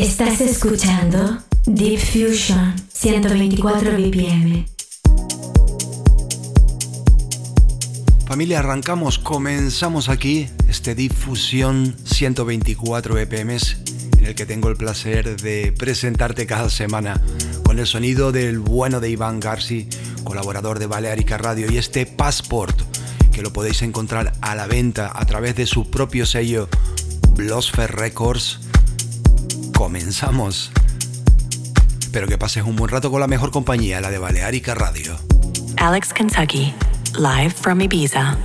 Estás escuchando Deep Fusion 124 BPM. Familia, arrancamos, comenzamos aquí este Deep Fusion 124 BPM en el que tengo el placer de presentarte cada semana con el sonido del bueno de Iván Garci, colaborador de Balearica Radio y este Passport que lo podéis encontrar a la venta a través de su propio sello Blosfer Records comenzamos. Espero que pases un buen rato con la mejor compañía, la de Balearica Radio. Alex Kentucky, live from Ibiza.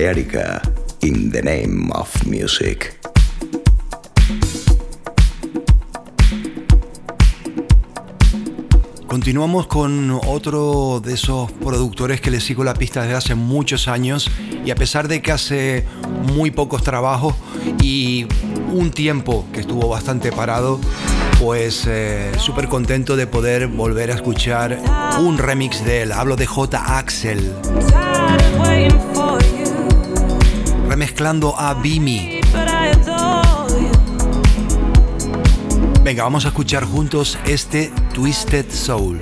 Balearica in the name of music. Continuamos con otro de esos productores que le sigo la pista desde hace muchos años y a pesar de que hace muy pocos trabajos y un tiempo que estuvo bastante parado, pues eh, súper contento de poder volver a escuchar un remix de él. Hablo de J. Axel mezclando a Bimi. Venga, vamos a escuchar juntos este Twisted Soul.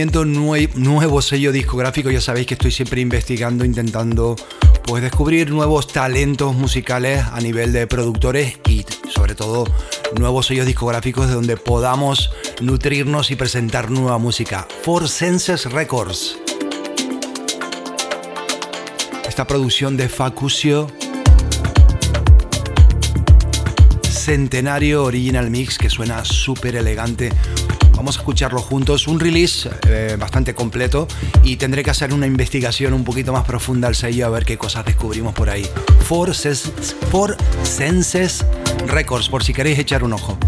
Descubrimiento, nuevo sello discográfico. Ya sabéis que estoy siempre investigando, intentando pues descubrir nuevos talentos musicales a nivel de productores y sobre todo nuevos sellos discográficos de donde podamos nutrirnos y presentar nueva música. Four Senses Records. Esta producción de Facusio Centenario Original Mix que suena súper elegante. Vamos a escucharlo juntos, un release eh, bastante completo y tendré que hacer una investigación un poquito más profunda al sello a ver qué cosas descubrimos por ahí. Four Senses Records, por si queréis echar un ojo.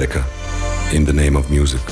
Balearica, in the name of music.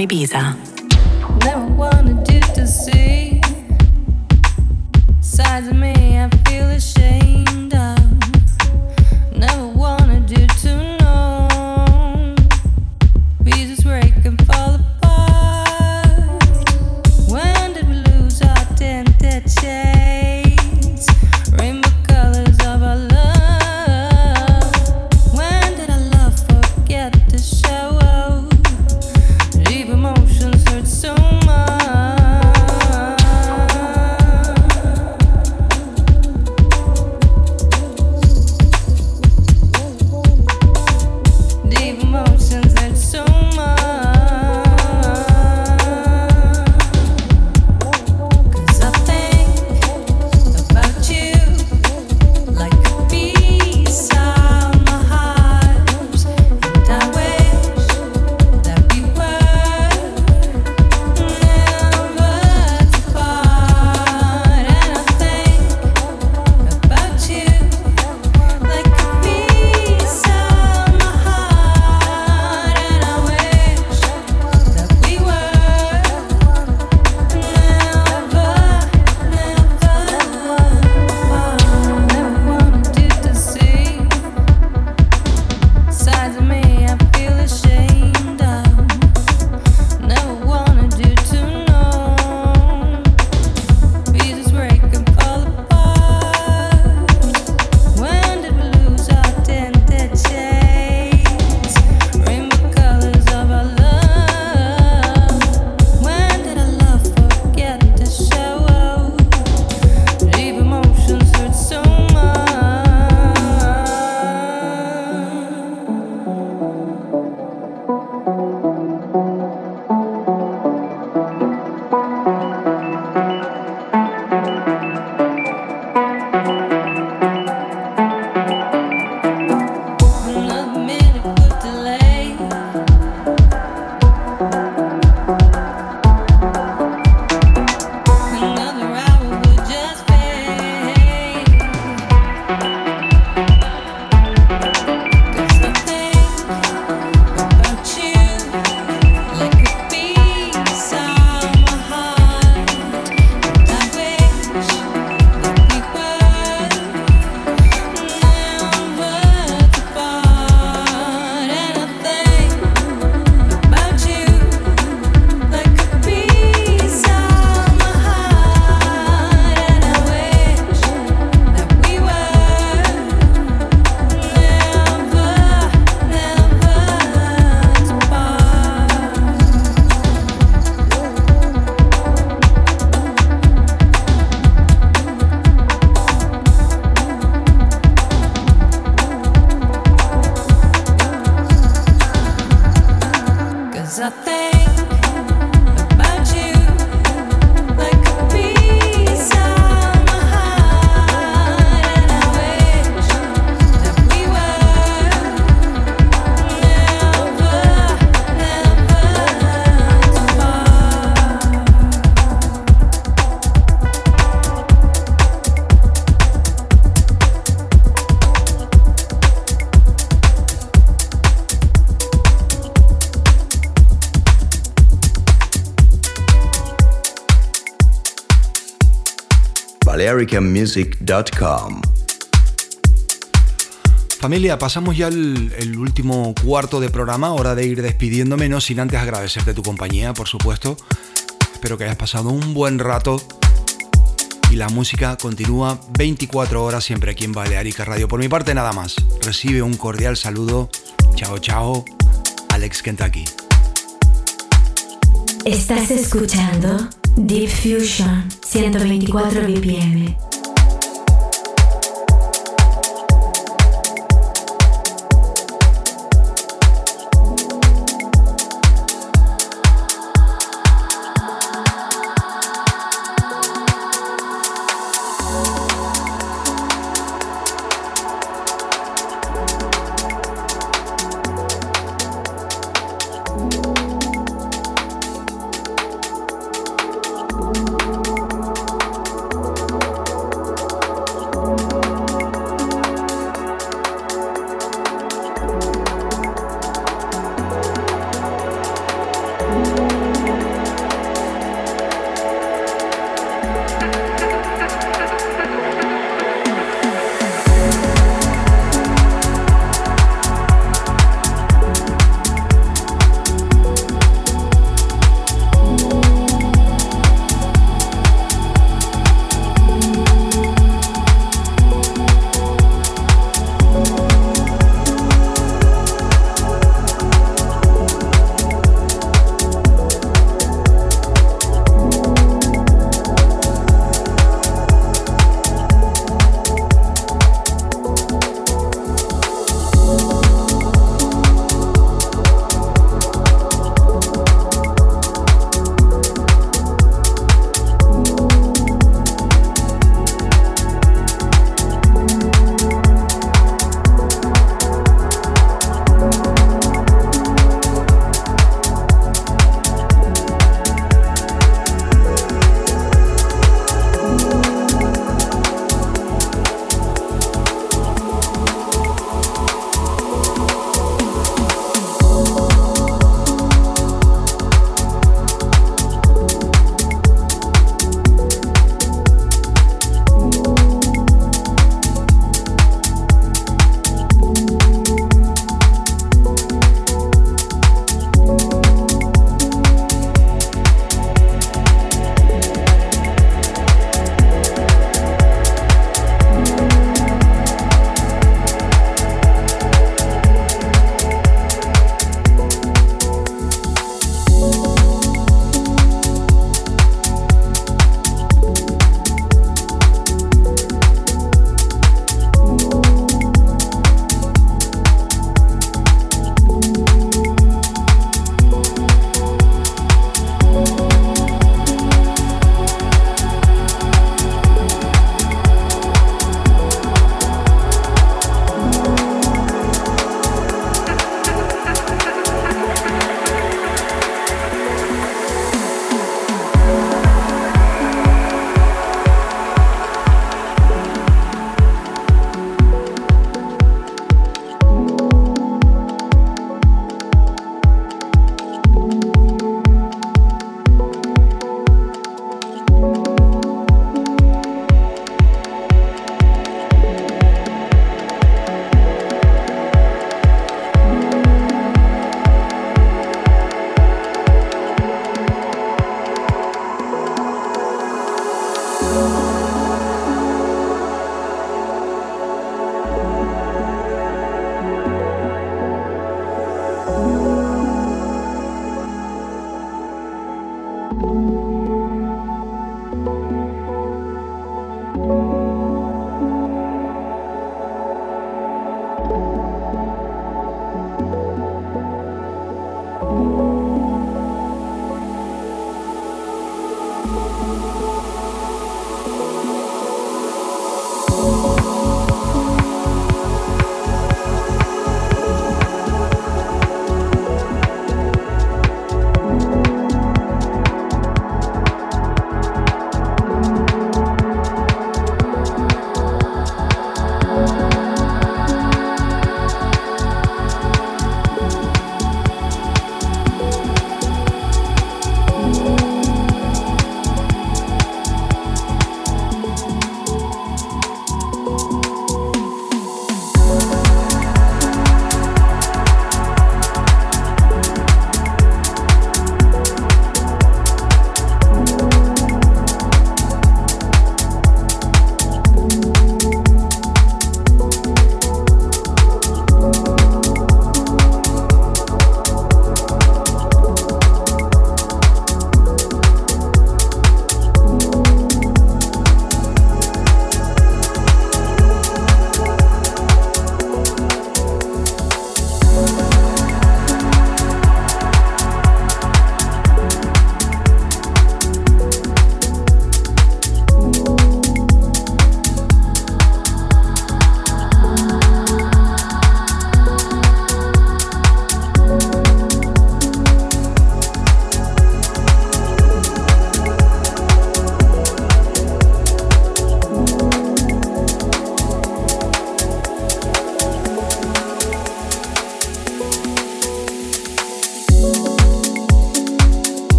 没比赛。nothing balearicanmusic.com. Familia, pasamos ya el, el, último cuarto de programa, hora de ir despidiéndome, no sin antes agradecerte tu compañía, por supuesto. Espero que hayas pasado un buen rato y la música continúa 24 horas siempre aquí en Balearica Radio. Por mi parte nada más, recibe un cordial saludo. Chao, chao, Alex Kentucky. Estás escuchando Deep Fusion 124 BPM.